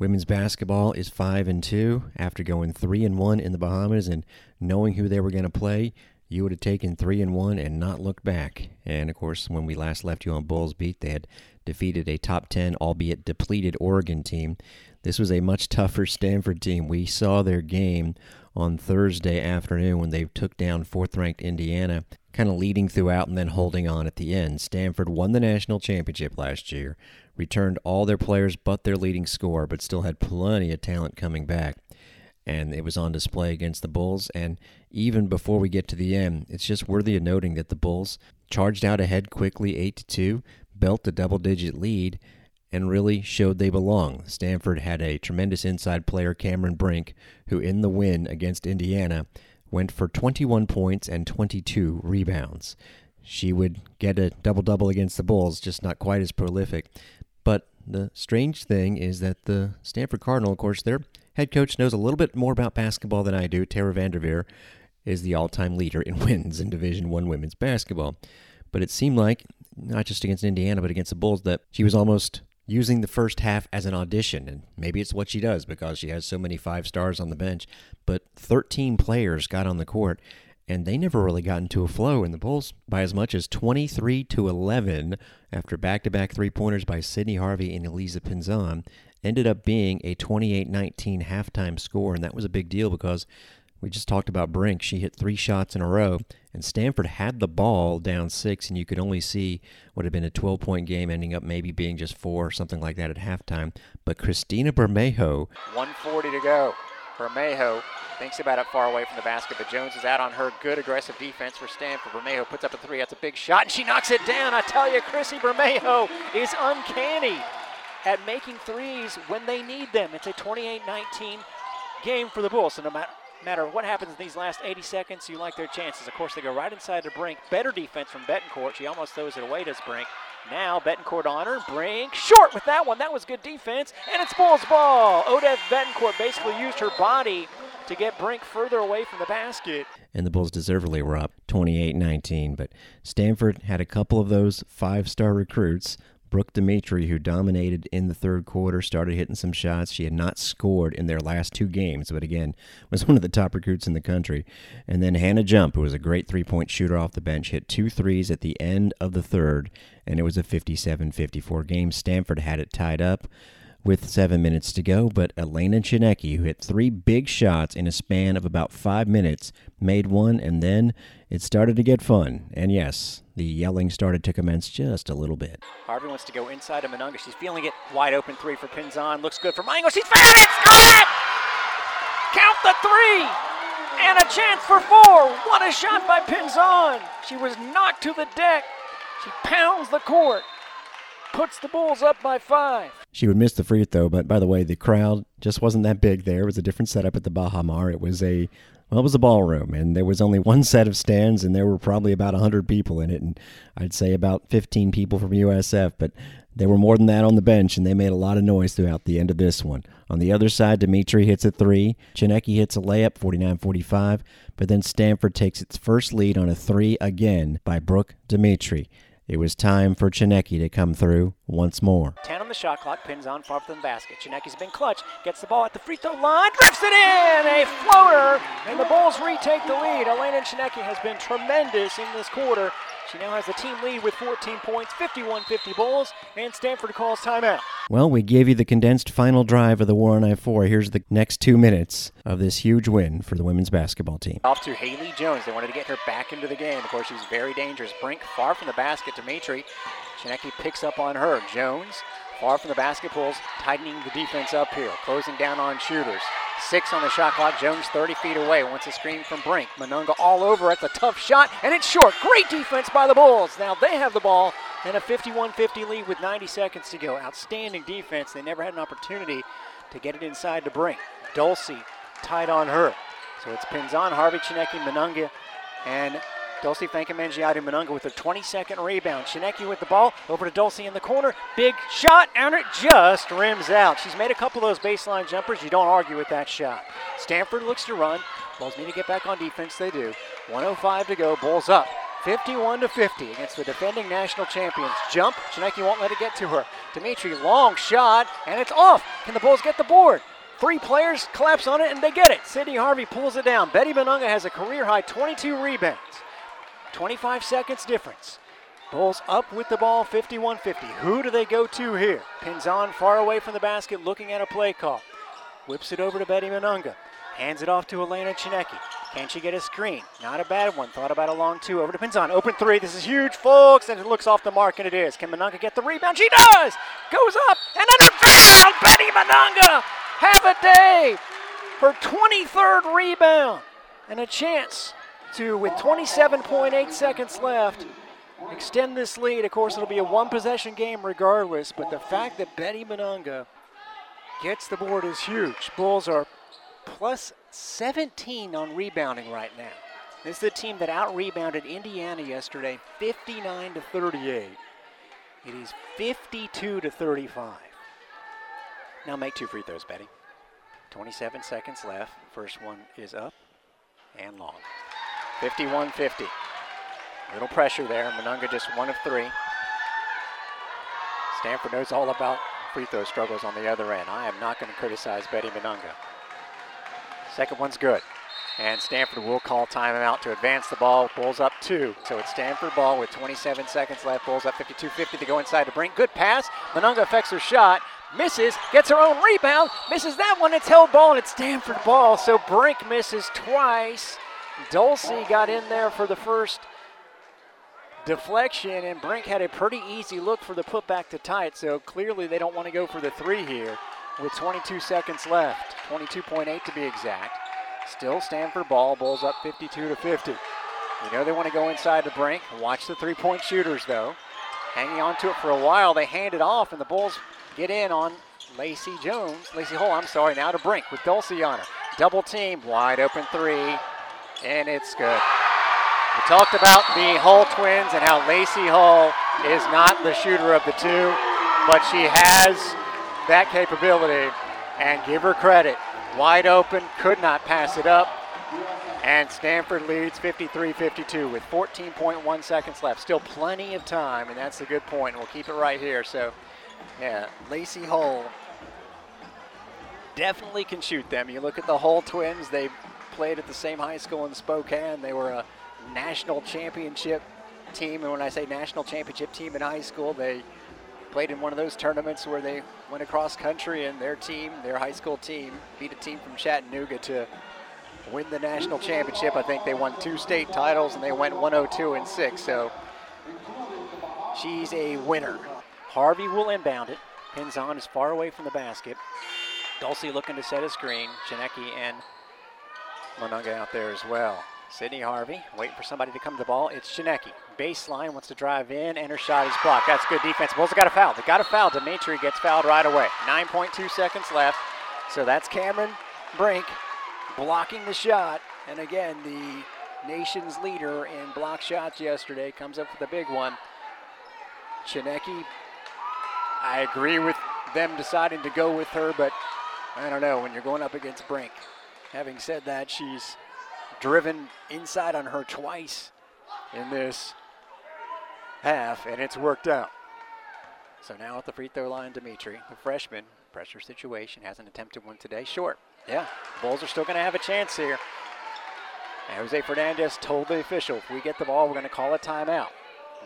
Women's basketball is 5 and 2 after going 3 and 1 in the Bahamas and knowing who they were going to play. You would have taken 3 and 1 and not looked back. And of course, when we last left you on Bulls beat, they had defeated a top 10 albeit depleted Oregon team. This was a much tougher Stanford team. We saw their game on Thursday afternoon when they took down fourth-ranked Indiana, kind of leading throughout and then holding on at the end. Stanford won the national championship last year returned all their players but their leading scorer, but still had plenty of talent coming back. And it was on display against the Bulls. And even before we get to the end, it's just worthy of noting that the Bulls charged out ahead quickly, 8 to 2, built a double digit lead, and really showed they belong. Stanford had a tremendous inside player, Cameron Brink, who in the win against Indiana went for 21 points and 22 rebounds. She would get a double double against the Bulls, just not quite as prolific. The strange thing is that the Stanford Cardinal, of course, their head coach knows a little bit more about basketball than I do. Tara VanDerveer is the all-time leader in wins in Division One women's basketball. But it seemed like not just against Indiana, but against the Bulls, that she was almost using the first half as an audition. And maybe it's what she does because she has so many five stars on the bench. But 13 players got on the court, and they never really got into a flow. And the Bulls, by as much as 23 to 11, after back-to-back three-pointers by Sydney Harvey and Elisa Pinzan ended up being a 28-19 halftime score, and that was a big deal because we just talked about Brink. She hit three shots in a row, and Stanford had the ball down six, and you could only see what had been a 12 point game ending up maybe being just four, or something like that at halftime. But Christina Bermejo. 140 to go. Bermejo Thinks about it far away from the basket, but Jones is out on her. Good aggressive defense for Stanford. Bermejo puts up a three. That's a big shot, and she knocks it down. I tell you, Chrissy Bermejo is uncanny at making threes when they need them. It's a 28-19 game for the Bulls. So no matter matter what happens in these last 80 seconds, you like their chances. Of course, they go right inside the Brink. Better defense from Betancourt. She almost throws it away, does Brink. Now Betancourt on her. Brink short with that one. That was good defense. And it's Bulls ball. Odette Betancourt basically used her body to get Brink further away from the basket. And the Bulls deservedly were up 28 19. But Stanford had a couple of those five star recruits. Brooke Demetre, who dominated in the third quarter, started hitting some shots. She had not scored in their last two games, but again, was one of the top recruits in the country. And then Hannah Jump, who was a great three point shooter off the bench, hit two threes at the end of the third, and it was a 57 54 game. Stanford had it tied up with seven minutes to go, but Elena Tsineke, who hit three big shots in a span of about five minutes, made one, and then it started to get fun. And yes, the yelling started to commence just a little bit. Harvey wants to go inside of Mununga. She's feeling it. Wide open three for Pinzan. Looks good for Mango. She's found it! Score Count the three! And a chance for four. What a shot by Pinzan. She was knocked to the deck. She pounds the court puts the Bulls up by five. She would miss the free throw, but by the way, the crowd just wasn't that big there. It was a different setup at the Baha Mar. It was a well, it was a ballroom, and there was only one set of stands, and there were probably about 100 people in it, and I'd say about 15 people from USF, but there were more than that on the bench, and they made a lot of noise throughout the end of this one. On the other side, Demetre hits a three. Tsineke hits a layup, 49 45, but then Stanford takes its first lead on a three again by Brooke Demetre. It was time for Tsineke to come through once more. 10 on the shot clock, Pinzan far from the basket. Tsineke's been clutch, gets the ball at the free throw line, drifts it in! A floater, and the Bulls retake the lead. Elena Tsineke has been tremendous in this quarter. She now has the team lead with 14 points, 51 50 Bulls, and Stanford calls timeout. Well, we gave you the condensed final drive of the War on I 4. Here's the next two minutes of this huge win for the women's basketball team. Off to Haley Jones. They wanted to get her back into the game. Of course, she's very dangerous. Brink far from the basket. Demetre. Tsineke picks up on her. Jones far from the basket pulls, tightening the defense up here, closing down on shooters. Six on the shot clock. Jones 30 feet away. Wants a screen from Brink. Mununga all over it. The tough shot, and it's short. Great defense by the Bulls. Now they have the ball and a 51 50 lead with 90 seconds to go. Outstanding defense. They never had an opportunity to get it inside to Brink. Dulcie tied on her. So it's Pinzan, Harvey Tsineke, Mununga, and Dulcie Fankam-Mendjiadeu Mununga with a 20-second rebound. Tsineke with the ball, over to Dulcie in the corner. Big shot, and it just rims out. She's made a couple of those baseline jumpers. You don't argue with that shot. Stanford looks to run. Bulls need to get back on defense. They do. 105 to go. Bulls up 51 to 50 against the defending national champions. Jump. Tsineke won't let it get to her. Demetre, long shot, and it's off. Can the Bulls get the board? Three players collapse on it, and they get it. Sydney Harvey pulls it down. Betty Mununga has a career high 22 rebounds. 25 seconds difference. Bulls up with the ball, 51 50. Who do they go to here? Pinzan far away from the basket, looking at a play call. Whips it over to Betty Mununga. Hands it off to Elena Tsineke. Can't she get a screen? Not a bad one. Thought about a long two. Over to Pinzan. Open three. This is huge, folks. And it looks off the mark, and it is. Can Mununga get the rebound? She does! Goes up, and then foul! Betty Mununga! Have a day! Her 23rd rebound. And a chance to, with 27.8 seconds left, extend this lead. Of course, it'll be a one possession game regardless, but the fact that Betty Mununga gets the board is huge. Bulls are plus 17 on rebounding right now. This is the team that out rebounded Indiana yesterday 59 to 38. It is 52 to 35. Now make two free throws, Betty. 27 seconds left. First one is up and long. 51 50. Little pressure there. Mununga just one of three. Stanford knows all about free throw struggles on the other end. I am not going to criticize Betty Mununga. Second one's good. And Stanford will call timeout to advance the ball. Bulls up two. So it's Stanford ball with 27 seconds left. Bulls up 52-50 to go inside to Brink. Good pass. Mununga affects her shot. Misses. Gets her own rebound. Misses that one. It's held ball and it's Stanford ball. So Brink misses twice. Dulcie got in there for the first deflection, and Brink had a pretty easy look for the putback to tight. So clearly they don't want to go for the three here with 22 seconds left, 22.8 to be exact. Still Stanford ball, Bulls up 52 to 50. You know they want to go inside the Brink. Watch the three-point shooters though. Hanging on to it for a while, they hand it off, and the Bulls get in on Lacey Jones, Lacie Hull, I'm sorry, now to Brink with Dulcie on her. Double team, wide open three, and it's good. We talked about the Hull twins and how Lacie Hull is not the shooter of the two, but she has that capability, and give her credit. Wide open, could not pass it up. And Stanford leads 53-52 with 14.1 seconds left. Still plenty of time, and that's a good point. We'll keep it right here. So, yeah, Lacie Hull definitely can shoot them. You look at the Hull twins; they played at the same high school in Spokane. They were a national championship team, and when I say national championship team in high school, they played in one of those tournaments where they went across country and their team, their high school team, beat a team from Chattanooga to win the national championship. I think they won two state titles and they went 102 and 6. So she's a winner. Harvey will inbound it. Pinzan is far away from the basket. Dulcie looking to set a screen. Tsineke and Mununga out there as well. Sydney Harvey waiting for somebody to come to the ball. It's Tsineke. Baseline wants to drive in, and her shot is blocked. That's good defense. Bulls got a foul. They got a foul. Demetre gets fouled right away. 9.2 seconds left. So that's Cameron Brink blocking the shot. And again, the nation's leader in block shots yesterday comes up with a big one. Tsineke, I agree with them deciding to go with her, but I don't know when you're going up against Brink. Having said that, she's driven inside on her twice in this half, and it's worked out. So now at the free throw line, Demetre, the freshman, pressure situation, hasn't attempted one today. Short. Yeah, Bulls are still going to have a chance here. And Jose Fernandez told the official, if we get the ball, we're going to call a timeout.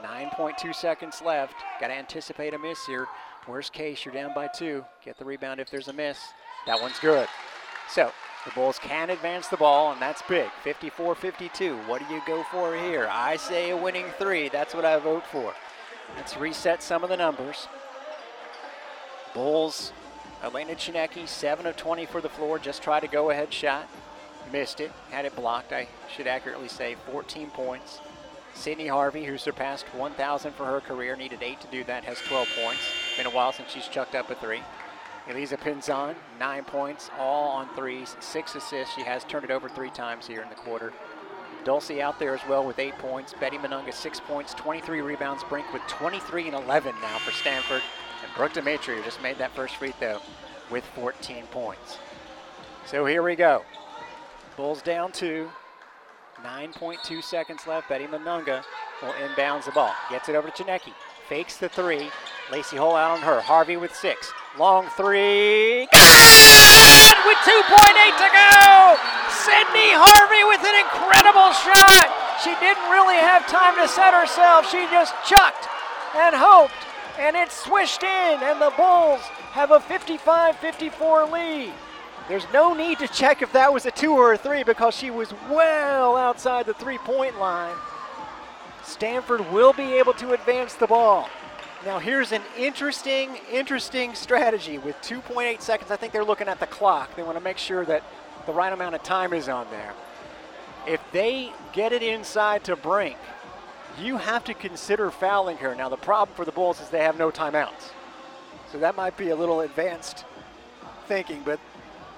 9.2 seconds left. Got to anticipate a miss here. Worst case, you're down by two. Get the rebound if there's a miss. That one's good. So the Bulls can advance the ball, and that's big. 54-52. What do you go for here? I say a winning three. That's what I vote for. Let's reset some of the numbers. Bulls, Elena Tsineke, 7 of 20 for the floor. Just tried a go-ahead shot. Missed it. Had it blocked. I should accurately say 14 points. Sydney Harvey, who surpassed 1,000 for her career, needed eight to do that, has 12 points. Been a while since she's chucked up a three. Elisa Pinzan, nine points, all on threes, six assists. She has turned it over three times here in the quarter. Dulcie out there as well with eight points. Betty Mununga, six points, 23 rebounds. Brink with 23 and 11 now for Stanford. And Brooke Demetre just made that first free throw with 14 points. So here we go. Bulls down two. 9.2 seconds left. Betty Mununga will inbounds the ball. Gets it over to Tsineke. Fakes the three. Lacie Hull out on her. Harvey with six. Long three. Good! With 2.8 to go! Sydney Harvey with an incredible shot. She didn't really have time to set herself. She just chucked and hoped, and it swished in, and the Bulls have a 55 54 lead. There's no need to check if that was a two or a three because she was well outside the three point line. Stanford will be able to advance the ball. Now, here's an interesting, interesting strategy with 2.8 seconds. I think they're looking at the clock. They want to make sure that the right amount of time is on there. If they get it inside to Brink, you have to consider fouling her. Now, the problem for the Bulls is they have no timeouts. So that might be a little advanced thinking, but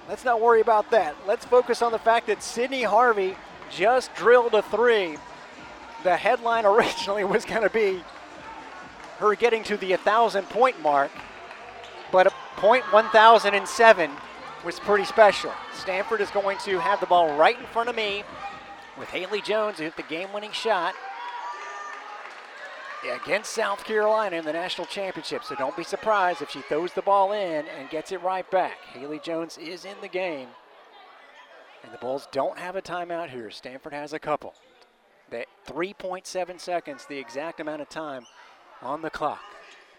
let's not worry about that. Let's focus on the fact that Sydney Harvey just drilled a three. The headline originally was going to be her getting to the 1,000 point mark, but a point 1007 was pretty special. Stanford is going to have the ball right in front of me with Haley Jones who hit the game winning shot against South Carolina in the national championship. So don't be surprised if she throws the ball in and gets it right back. Haley Jones is in the game. And the Bulls don't have a timeout here. Stanford has a couple. That 3.7 seconds, the exact amount of time on the clock.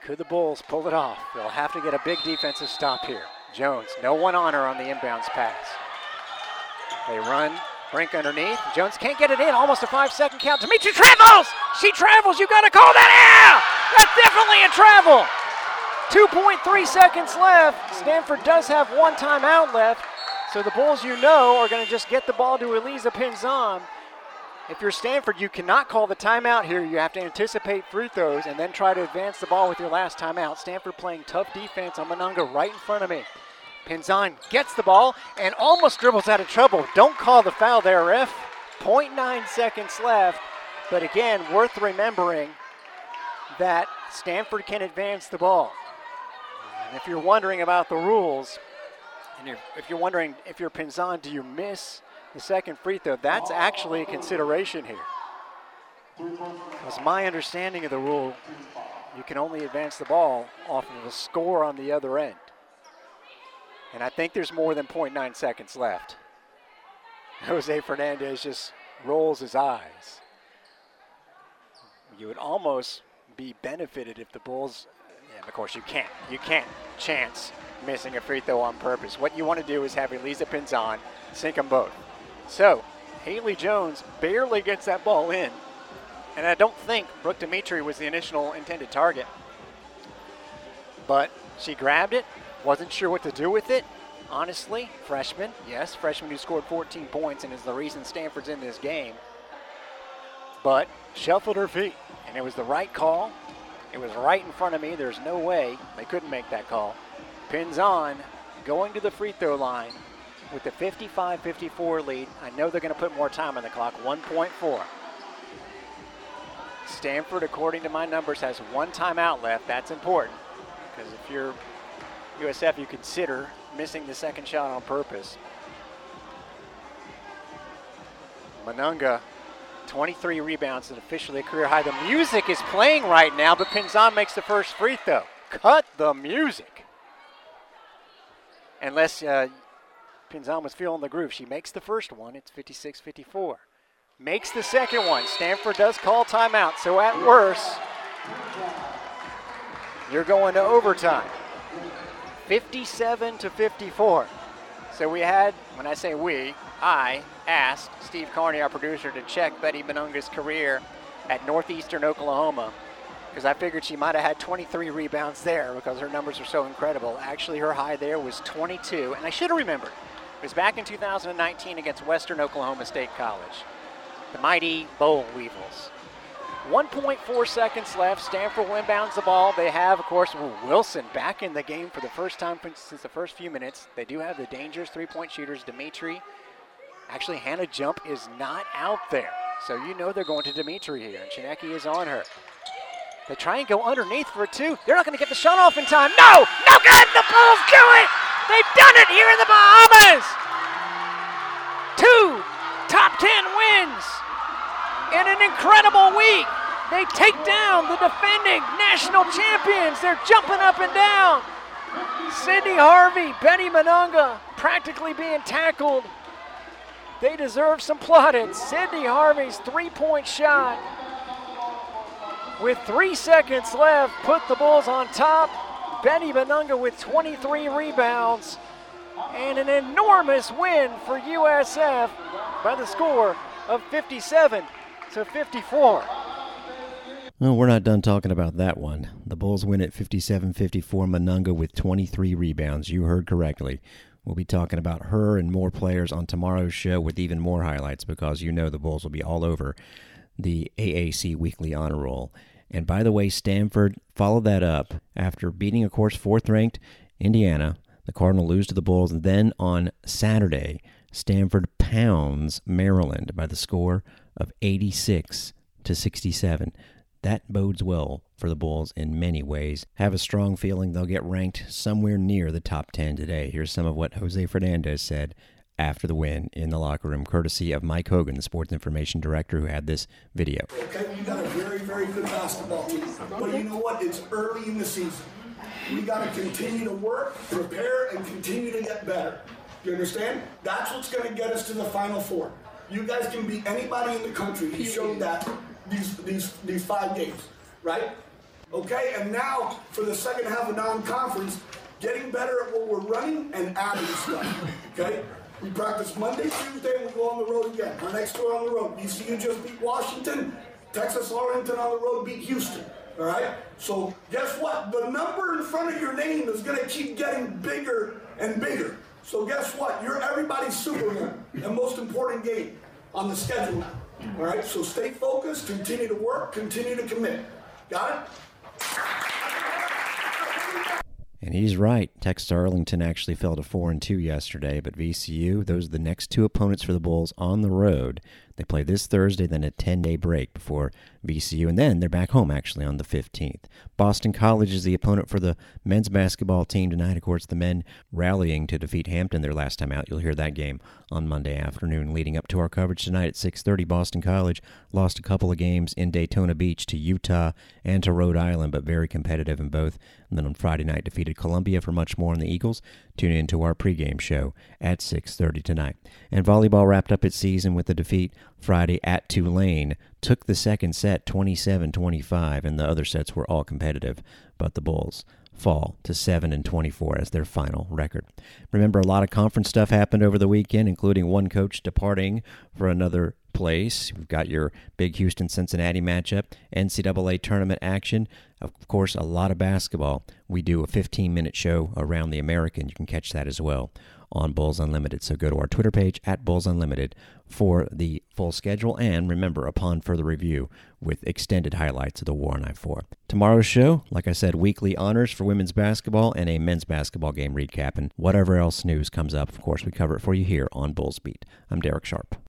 Could the Bulls pull it off? They'll have to get a big defensive stop here. Jones, no one on her on the inbounds pass. They run, Brink underneath. Jones can't get it in. Almost a five second count. Demetre travels! She travels. You got to call that out! That's definitely a travel. 2.3 seconds left. Stanford does have one timeout left. So the Bulls, you know, are going to just get the ball to Elisa Pinzan. If you're Stanford, you cannot call the timeout here. You have to anticipate free throws and then try to advance the ball with your last timeout. Stanford playing tough defense on Mununga right in front of me. Pinzan gets the ball and almost dribbles out of trouble. Don't call the foul there, ref. 0.9 seconds left. But again, worth remembering that Stanford can advance the ball. And if you're wondering about the rules, and if you're wondering if you're Pinzan, do you miss the second free throw, that's actually a consideration here. Because my understanding of the rule, you can only advance the ball off of a score on the other end. And I think there's more than 0.9 seconds left. Jose Fernandez just rolls his eyes. You would almost be benefited if the Bulls, and of course you can't. You can't chance missing a free throw on purpose. What you want to do is have Elisa Pinzan sink them both. So, Haley Jones barely gets that ball in. And I don't think Brooke Demetre was the initial intended target. But she grabbed it, wasn't sure what to do with it. Honestly, freshman, yes, freshman who scored 14 points and is the reason Stanford's in this game. But shuffled her feet, and it was the right call. It was right in front of me. There's no way they couldn't make that call. Pinzan, going to the free throw line, with the 55 54 lead. I know they're going to put more time on the clock 1.4. Stanford, according to my numbers, has one timeout left. That's important because if you're USF, you consider missing the second shot on purpose. Mununga, 23 rebounds and officially a career high. The music is playing right now, but Pinzan makes the first free throw. Cut the music. Unless uh, Pinzan was feeling the groove. She makes the first one. It's 56 54. Makes the second one. Stanford does call timeout. So at worst, you're going to overtime. 57 to 54. So we had, when I say we, I asked Steve Carney, our producer, to check Betty Mununga's career at Northeastern Oklahoma because I figured she might have had 23 rebounds there because her numbers are so incredible. Actually, her high there was 22, and I should have remembered. It was back in 2019 against Western Oklahoma State College. The mighty Boll Weevils. 1.4 seconds left. Stanford inbounds the ball. They have, of course, Wilson back in the game for the first time since the first few minutes. They do have the dangerous three-point shooters, Demetre. Actually, Hannah Jump is not out there. So you know they're going to Demetre here, and Tsineke is on her. They try and go underneath for two. They're not going to get the shot off in time. No! No good! The Bulls do it! They've done it here in the Bahamas. Two top 10 wins in an incredible week. They take down the defending national champions. They're jumping up and down. Sydney Harvey, Betty Mununga practically being tackled. They deserve some plaudits. Sydney Harvey's three point shot with three seconds left put the Bulls on top. Betty Mununga with 23 rebounds and an enormous win for USF by the score of 57 to 54. Well, we're not done talking about that one. The Bulls win at 57 54. Mununga with 23 rebounds. You heard correctly. We'll be talking about her and more players on tomorrow's show with even more highlights because you know the Bulls will be all over the AAC Weekly Honor Roll. And by the way, Stanford followed that up after beating, of course, fourth ranked Indiana. The Cardinal lose to the Bulls. And then on Saturday, Stanford pounds Maryland by the score of 86 to 67. That bodes well for the Bulls in many ways. Have a strong feeling they'll get ranked somewhere near the top 10 today. Here's some of what Jose Fernandez said after the win in the locker room, courtesy of Mike Hogan, the sports information director who had this video. Okay, very, good basketball team. But you know what? It's early in the season. We got to continue to work, prepare, and continue to get better. You understand? That's what's going to get us to the Final Four. You guys can beat anybody in the country. He showed that these these these five games, right? Okay, and now for the second half of non-conference, getting better at what we're running and adding stuff. Okay, we practice Monday, Tuesday, and we go on the road again. Our next tour on the road. ECU just beat Washington. Texas Arlington on the road beat Houston. All right. So guess what? The number in front of your name is going to keep getting bigger and bigger. So guess what? You're everybody's Superman. The most important game on the schedule. All right, so stay focused, continue to work, continue to commit. Got it? And he's right. Texas Arlington actually fell to four and two yesterday, but VCU, those are the next two opponents for the Bulls on the road. They play this Thursday, then a 10 day break before VCU, and then they're back home actually on the 15th. Boston College is the opponent for the men's basketball team tonight. Of course, the men rallying to defeat Hampton their last time out. You'll hear that game on Monday afternoon. Leading up to our coverage tonight at 6:30, Boston College lost a couple of games in Daytona Beach to Utah and to Rhode Island, but very competitive in both. And then on Friday night, defeated Columbia for much more on the Eagles. Tune in to our pregame show at 6:30 tonight. And volleyball wrapped up its season with a defeat Friday at Tulane. Took the second set 27-25 and the other sets were all competitive, but the Bulls fall to 7 and 24 as their final record. Remember a lot of conference stuff happened over the weekend including one coach departing for another place. We've got your big Houston Cincinnati matchup, NCAA tournament action, of course, a lot of basketball. We do a 15 minute show around the American. You can catch that as well on Bulls Unlimited. So go to our Twitter page at Bulls Unlimited for the full schedule. And remember, upon further review with extended highlights of the War on I 4. Tomorrow's show, like I said, weekly honors for women's basketball and a men's basketball game recap. And whatever else news comes up, of course, we cover it for you here on Bulls Beat. I'm Derek Sharp.